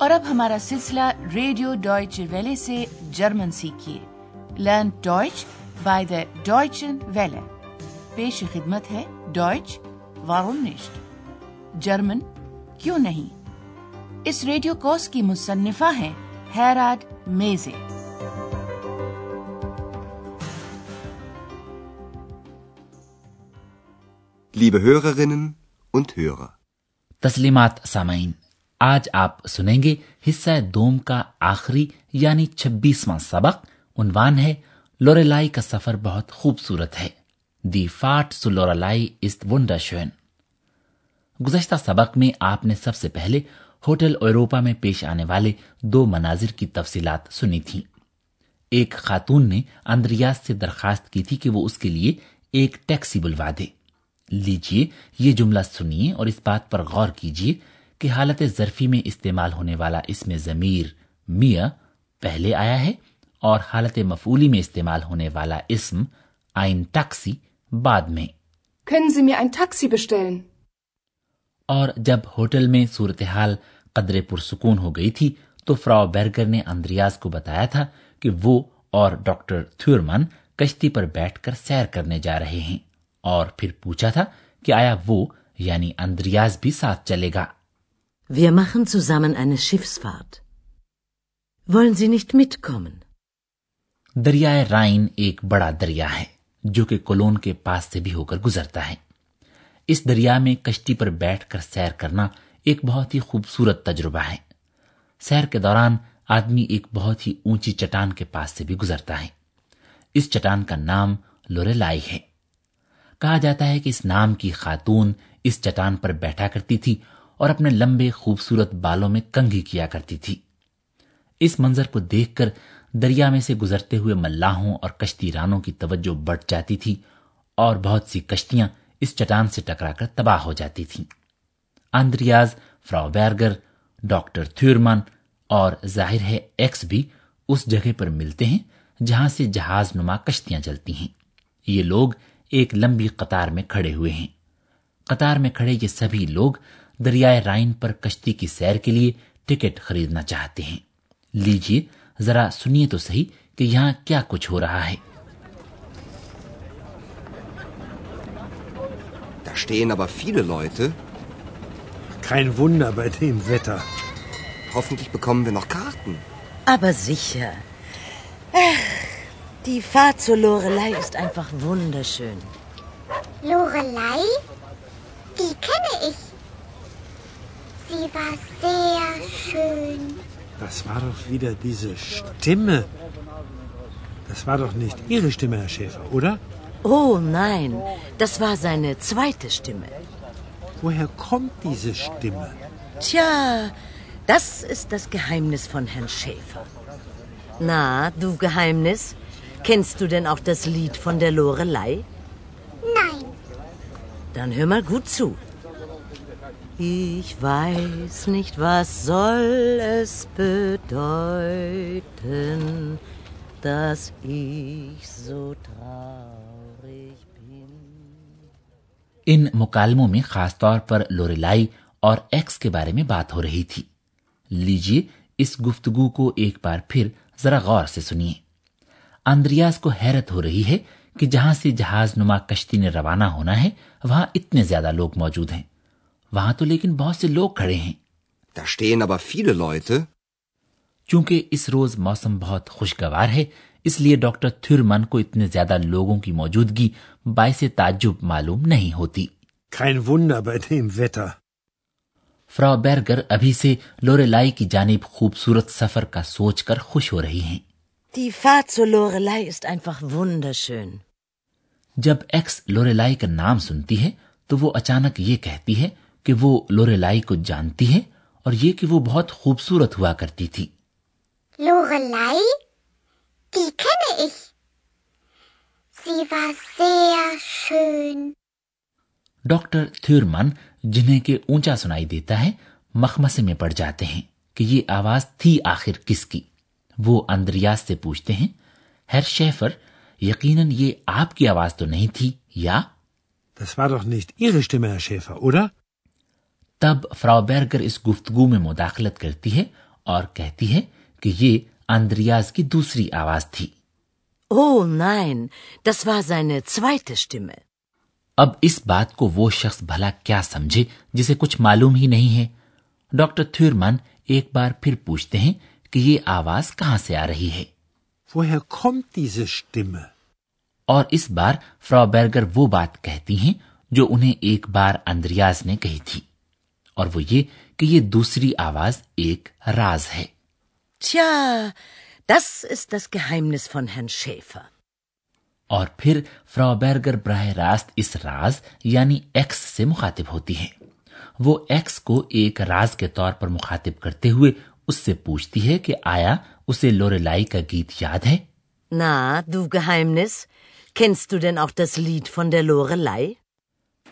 اور اب ہمارا سلسلہ ریڈیو ڈوائچ ویلے سے German سیکھیے۔ Learn Deutsch by the Deutsche Welle. پیش خدمت ہے ڈوائچ وارونشٹ جرمن کیوں نہیں؟ اس ریڈیو کورس کی مصنفہ ہیں ہیراڈ میزے۔ Liebe Hörerinnen und Hörer. تسلیمات سامعین۔ آج آپ سنیں گے حصہ دوم کا آخری یعنی چھبیسواں سبق. عنوان ہے لورلائی کا سفر بہت خوبصورت ہے. دی فاٹ سو لورلائی از ونڈر شون گزشتہ سبق میں آپ نے سب سے پہلے ہوٹل ایروپا میں پیش آنے والے دو مناظر کی تفصیلات سنی تھی ایک خاتون نے اندریاز سے درخواست کی تھی کہ وہ اس کے لیے ایک ٹیکسی بلوا دے. لیجیے یہ جملہ سنیے اور اس بات پر غور کیجیے کہ حالت ظرفی میں استعمال ہونے والا اس میں ضمیر میاں پہلے آیا ہے اور حالت مفعولی میں استعمال ہونے والا اسم آئن ٹاکسی بعد میں۔ اور جب ہوٹل میں صورتحال قدرے پرسکون ہو گئی تھی تو فراو بیرگر نے اندریاز کو بتایا تھا کہ وہ اور ڈاکٹر تھورمن کشتی پر بیٹھ کر سیر کرنے جا رہے ہیں اور پھر پوچھا تھا کہ آیا وہ یعنی اندریاز بھی ساتھ چلے گا۔ Wir machen zusammen eine Schiffsfahrt. Wollen Sie nicht mitkommen? دریائے رائن ایک بڑا دریا ہے، جو کہ کولون کے پاس سے بھی ہو کر گزرتا ہے اس دریا میں کشتی پر بیٹھ کر سیر کرنا ایک بہت ہی خوبصورت تجربہ ہے سیر کے دوران آدمی ایک بہت ہی اونچی چٹان کے پاس سے بھی گزرتا ہے اس چٹان کا نام لوریلائی ہے کہا جاتا ہے کہ اس نام کی خاتون اس چٹان پر بیٹھا کرتی تھی اور اپنے لمبے خوبصورت بالوں میں کنگھی کیا کرتی تھی۔ اس منظر کو دیکھ کر دریا میں سے گزرتے ہوئے ملاحوں اور کشتی رانوں کی توجہ بڑھ جاتی تھی اور بہت سی کشتیاں اس چٹان سے ٹکرا کر تباہ ہو جاتی تھیں۔ آندریاز فراو بیرگر، ڈاکٹر تھیورمان اور ظاہر ہے ایکس بھی اس جگہ پر ملتے ہیں جہاں سے جہاز نما کشتیاں چلتی ہیں۔ یہ لوگ ایک لمبی قطار میں کھڑے ہوئے ہیں۔ قطار میں کھڑے یہ سبھی لوگ دریائے رائن پر کشتی کی سیر کے لیے ٹکٹ خریدنا چاہتے ہیں۔ لیجیے ذرا سنیے تو صحیح کہ یہاں کیا کچھ ہو رہا ہے۔ Sie war sehr schön. Das war doch wieder diese Stimme. Das war doch nicht Ihre Stimme, Herr Schäfer, oder? Oh nein, das war seine zweite Stimme. Woher kommt diese Stimme? Tja, das ist das Geheimnis von Herrn Schäfer. Na, du Geheimnis, kennst du denn auch das Lied von der Lorelei? Nein, Dann hör mal gut zu. Ich weiß nicht, was soll es bedeuten, dass ich so traurig bin. ان مکالموں میں خاص طور پر لوریلائی اور x کے بارے میں بات ہو رہی تھی۔ لیجیے اس گفتگو کو ایک بار پھر ذرا غور سے سنیے۔ اندریاز کو حیرت ہو رہی ہے کہ جہاں سے جہاز نما کشتی نے روانہ ہونا ہے وہاں اتنے زیادہ لوگ موجود ہیں۔ وہاں تو لیکن بہت سے لوگ کھڑے ہیں Da stehen aber viele Leute. چونکہ اس روز موسم بہت خوشگوار ہے اس لیے ڈاکٹر تھرمن کو اتنے زیادہ لوگوں کی موجودگی باعث تعجب معلوم نہیں ہوتی Kein Wunder bei dem Wetter. فرا بیرگر ابھی سے لوریلائی کی جانب خوبصورت سفر کا سوچ کر خوش ہو رہی ہیں Die Fahrt zur Lorelei ist einfach wunderschön. جب ایکس لوریلائی کا نام سنتی ہے تو وہ اچانک یہ کہتی ہے کہ وہ لوریلائی کو جانتی ہے اور یہ کہ وہ بہت خوبصورت ہوا کرتی تھی۔ ڈاکٹر تھیورمن جنہیں کے اونچا سنائی دیتا ہے مخمسے میں پڑ جاتے ہیں کہ یہ آواز تھی آخر کس کی۔ وہ اندریاز سے پوچھتے ہیں ہر شیفر یقیناً یہ آپ کی آواز تو نہیں تھی یا؟ Das war doch nicht Ihre Stimme, Herr Schäfer, oder? تب فراوبرگر اس گفتگو میں مداخلت کرتی ہے اور کہتی ہے کہ یہ اندریاز کی دوسری آواز تھی۔ او نائن اب اس بات کو وہ شخص بھلا کیا سمجھے جسے کچھ معلوم ہی نہیں ہے۔ ڈاکٹر تھیورمن ایک بار پھر پوچھتے ہیں کہ یہ آواز کہاں سے آ رہی ہے۔ اور اس بار فرا برگر وہ بات کہتی ہیں جو انہیں ایک بار اندریاز نے کہی تھی۔ اور وہ یہ کہ یہ دوسری آواز ایک راز ہے۔ اور پھر فرا بیرگر براہ راست اس راز یعنی ایکس سے مخاطب ہوتی ہے۔ وہ ایکس کو ایک راز کے طور پر مخاطب کرتے ہوئے اس سے پوچھتی ہے کہ آیا اسے لوریلائی کا گیت یاد ہے؟ نا du Geheimnis, kennst du آف دس لیڈ فون von der Lorelei?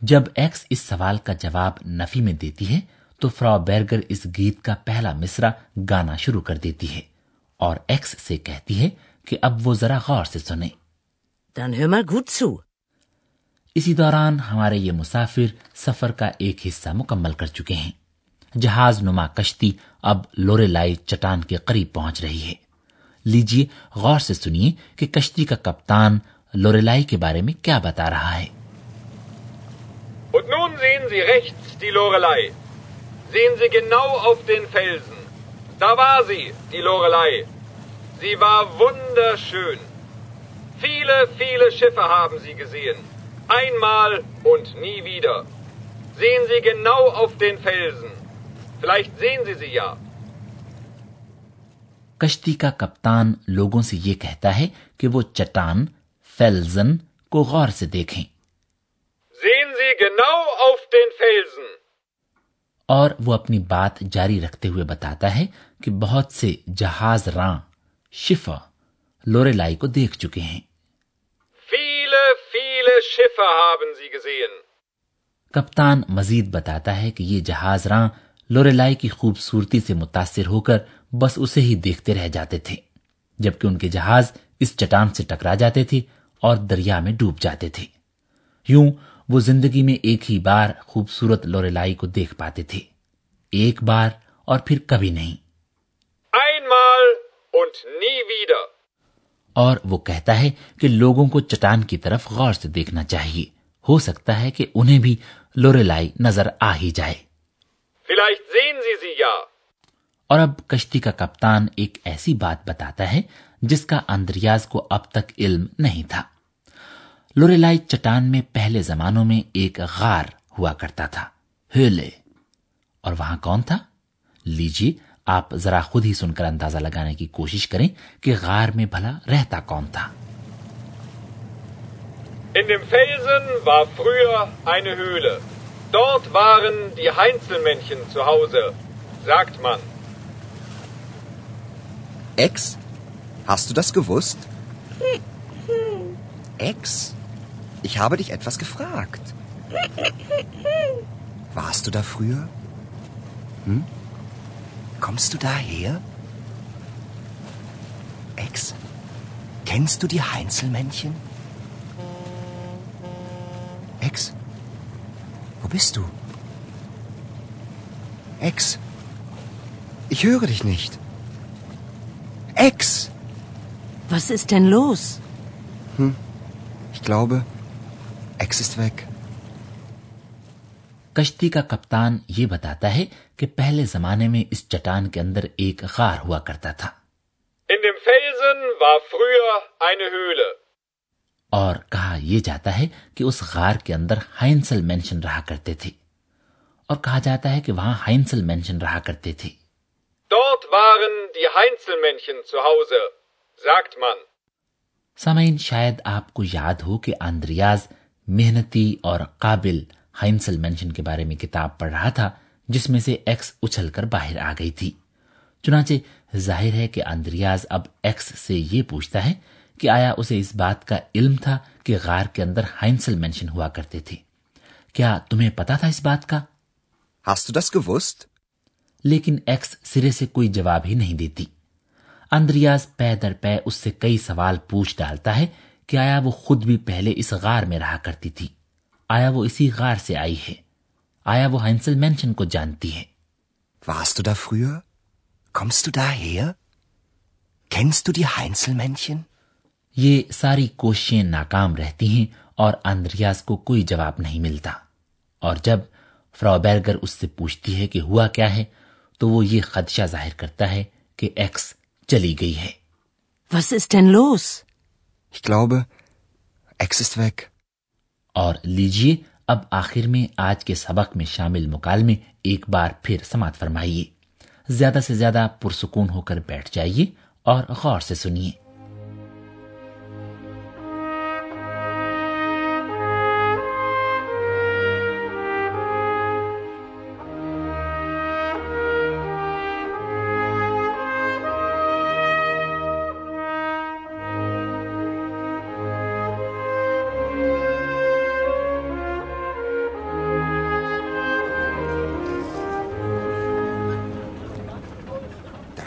جب ایکس اس سوال کا جواب نفی میں دیتی ہے تو فرا بیرگر اس گیت کا پہلا مصرا گانا شروع کر دیتی ہے اور ایکس سے کہتی ہے کہ اب وہ ذرا غور سے سنے اسی دوران ہمارے یہ مسافر سفر کا ایک حصہ مکمل کر چکے ہیں۔ جہاز نما کشتی اب لوریلائی چٹان کے قریب پہنچ رہی ہے۔ لیجیے غور سے سنیے کہ کشتی کا کپتان لوریلائی کے بارے میں کیا بتا رہا ہے۔ nun sehen Sie rechts die Lorelei. Sehen Sie genau auf den Felsen. Da war sie, die Lorelei. Sie war wunderschön. Viele, viele Schiffe haben Sie gesehen. Einmal und nie wieder. Sehen Sie genau auf den Felsen. Vielleicht sehen Sie sie ja. کشتی کا کپتان لوگوں سے یہ کہتا ہے کہ وہ چٹان فیلزن کو غور سے دیکھیں sie genau auf den Felsen. اور وہ اپنی بات جاری رکھتے ہوئے بتاتا ہے کہ بہت سے جہاز راں شفا لوریلائی کو دیکھ چکے ہیں۔ viele, viele haben sie کپتان مزید بتاتا ہے کہ یہ جہاز راں لوریلائی کی خوبصورتی سے متاثر ہو کر بس اسے ہی دیکھتے رہ جاتے تھے جبکہ ان کے جہاز اس چٹان سے ٹکرا جاتے تھے اور دریا میں ڈوب جاتے تھے۔ یوں وہ زندگی میں ایک ہی بار خوبصورت لوریلائی کو دیکھ پاتے تھے۔ ایک بار اور پھر کبھی نہیں۔ Und nie wieder. اور وہ کہتا ہے کہ لوگوں کو چٹان کی طرف غور سے دیکھنا چاہیے۔ ہو سکتا ہے کہ انہیں بھی لوریلائی نظر آ ہی جائے۔ Vielleicht sehen Sie sie ja. اور اب کشتی کا کپتان ایک ایسی بات بتاتا ہے جس کا اندریاز کو اب تک علم نہیں تھا۔ لوریلائی چٹان میں پہلے زمانوں میں ایک غار ہوا کرتا تھا ہیلے اور وہاں کون تھا لیجی آپ ذرا خود ہی سن کر اندازہ لگانے کی کوشش کریں کہ غار میں بھلا رہتا کون تھا In dem Felsen war früher eine Höhle. Dort waren die Heinzelmännchen zu Hause, sagt man. Ex, hast du das gewusst? Hm, hm. Ex? Ich habe dich etwas gefragt. Warst du da früher? Hm? Kommst du daher? Ex? Kennst du die Heinzelmännchen? Ex? Wo bist du? Ex? Ich höre dich nicht. Ex! Was ist denn los? Ich glaube, ایکسس ویک کشتی کا کپتان یہ بتاتا ہے کہ پہلے زمانے میں اس چٹان کے اندر ایک غار ہوا کرتا تھا۔ اور کہا یہ جاتا ہے کہ اس غار کے اندر ہائنسل مینشن رہا کرتے تھے۔ اور کہا جاتا ہے کہ وہاں ہائنسل مینشن رہا کرتے تھے۔ Dort waren die Heinzelmännchen zu Hause, sagt man. سامعین شاید آپ کو یاد ہو کہ آندریاز محنتی اور قابل ہائنسل مینشن کے بارے میں کتاب پڑھ رہا تھا جس میں سے ایکس اچھل کر باہر آ گئی تھی۔ چنانچہ ظاہر ہے کہ اندریاز اب ایکس سے یہ پوچھتا ہے کہ آیا اسے اس بات کا علم تھا کہ غار کے اندر ہائنسل مینشن ہوا کرتے تھے۔ کیا تمہیں پتا تھا اس بات کا؟ لیکن ایکس سرے سے کوئی جواب ہی نہیں دیتی۔ اندریاز پے در پے اس سے کئی سوال پوچھ ڈالتا ہے کہ آیا وہ خود بھی پہلے اس غار میں رہا کرتی تھی آیا وہ اسی غار سے آئی ہے آیا وہ ہینسل مینشن کو جانتی ہے Warst du da früher? Kommst du daher? Kennst du die Heinzel یہ ساری کوششیں ناکام رہتی ہیں اور اندریاز کو کوئی جواب نہیں ملتا اور جب فرابرگر اس سے پوچھتی ہے کہ ہوا کیا ہے تو وہ یہ خدشہ ظاہر کرتا ہے کہ ایکس چلی گئی ہے Was ist denn los? Ich glaube, X ist weg. اور لیجیے اب آخر میں آج کے سبق میں شامل مکالمے ایک بار پھر سماعت فرمائیے زیادہ سے زیادہ پرسکون ہو کر بیٹھ جائیے اور غور سے سنیے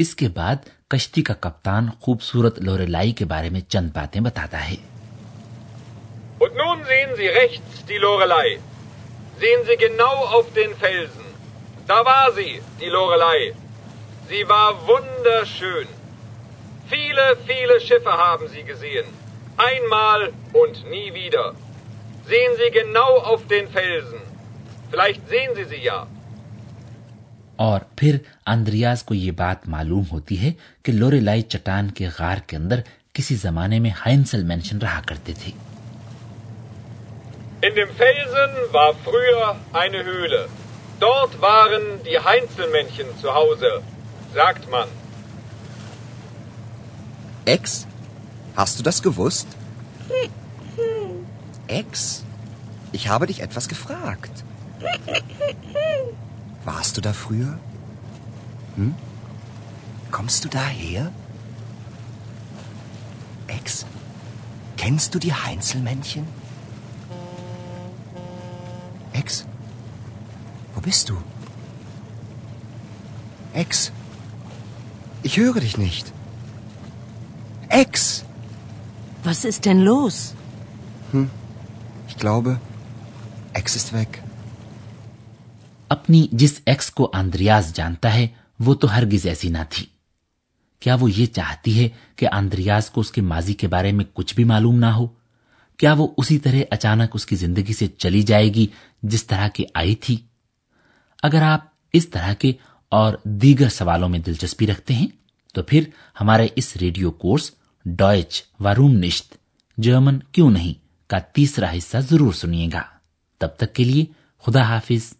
اس کے بعد کشتی کا کپتان خوبصورت لورے لائی کے بارے میں چند باتیں بتاتا ہے۔ Vielleicht sehen Sie sie ja. اور پھر اندریاز کو یہ بات معلوم ہوتی ہے کہ لوری لائی چٹان کے غار کے اندر کسی زمانے میں ہائنسل مینشن رہا کرتے تھے۔ Ich habe dich etwas gefragt. Warst du da früher? Hm? Kommst du daher? Ex? Kennst du die Heinzelmännchen? Ex? Wo bist du? Ex? Ich höre dich nicht. Ex! Was ist denn los? Ich glaube, Ex ist weg. اپنی جس x کو آندریاز جانتا ہے، وہ تو ہرگز ایسی نہ تھی۔ کیا وہ یہ چاہتی ہے کہ آندریاز کو اس کے ماضی کے بارے میں کچھ بھی معلوم نہ ہو؟ کیا وہ اسی طرح اچانک اس کی زندگی سے چلی جائے گی جس طرح کی آئی تھی؟ اگر آپ اس طرح کے اور دیگر سوالوں میں دلچسپی رکھتے ہیں، تو پھر ہمارے اس ریڈیو کورس ڈوئچ و روم نشت، جرمن کیوں نہیں، کا تیسرا حصہ ضرور سنیے گا۔ تب تک کے لیے خدا حافظ۔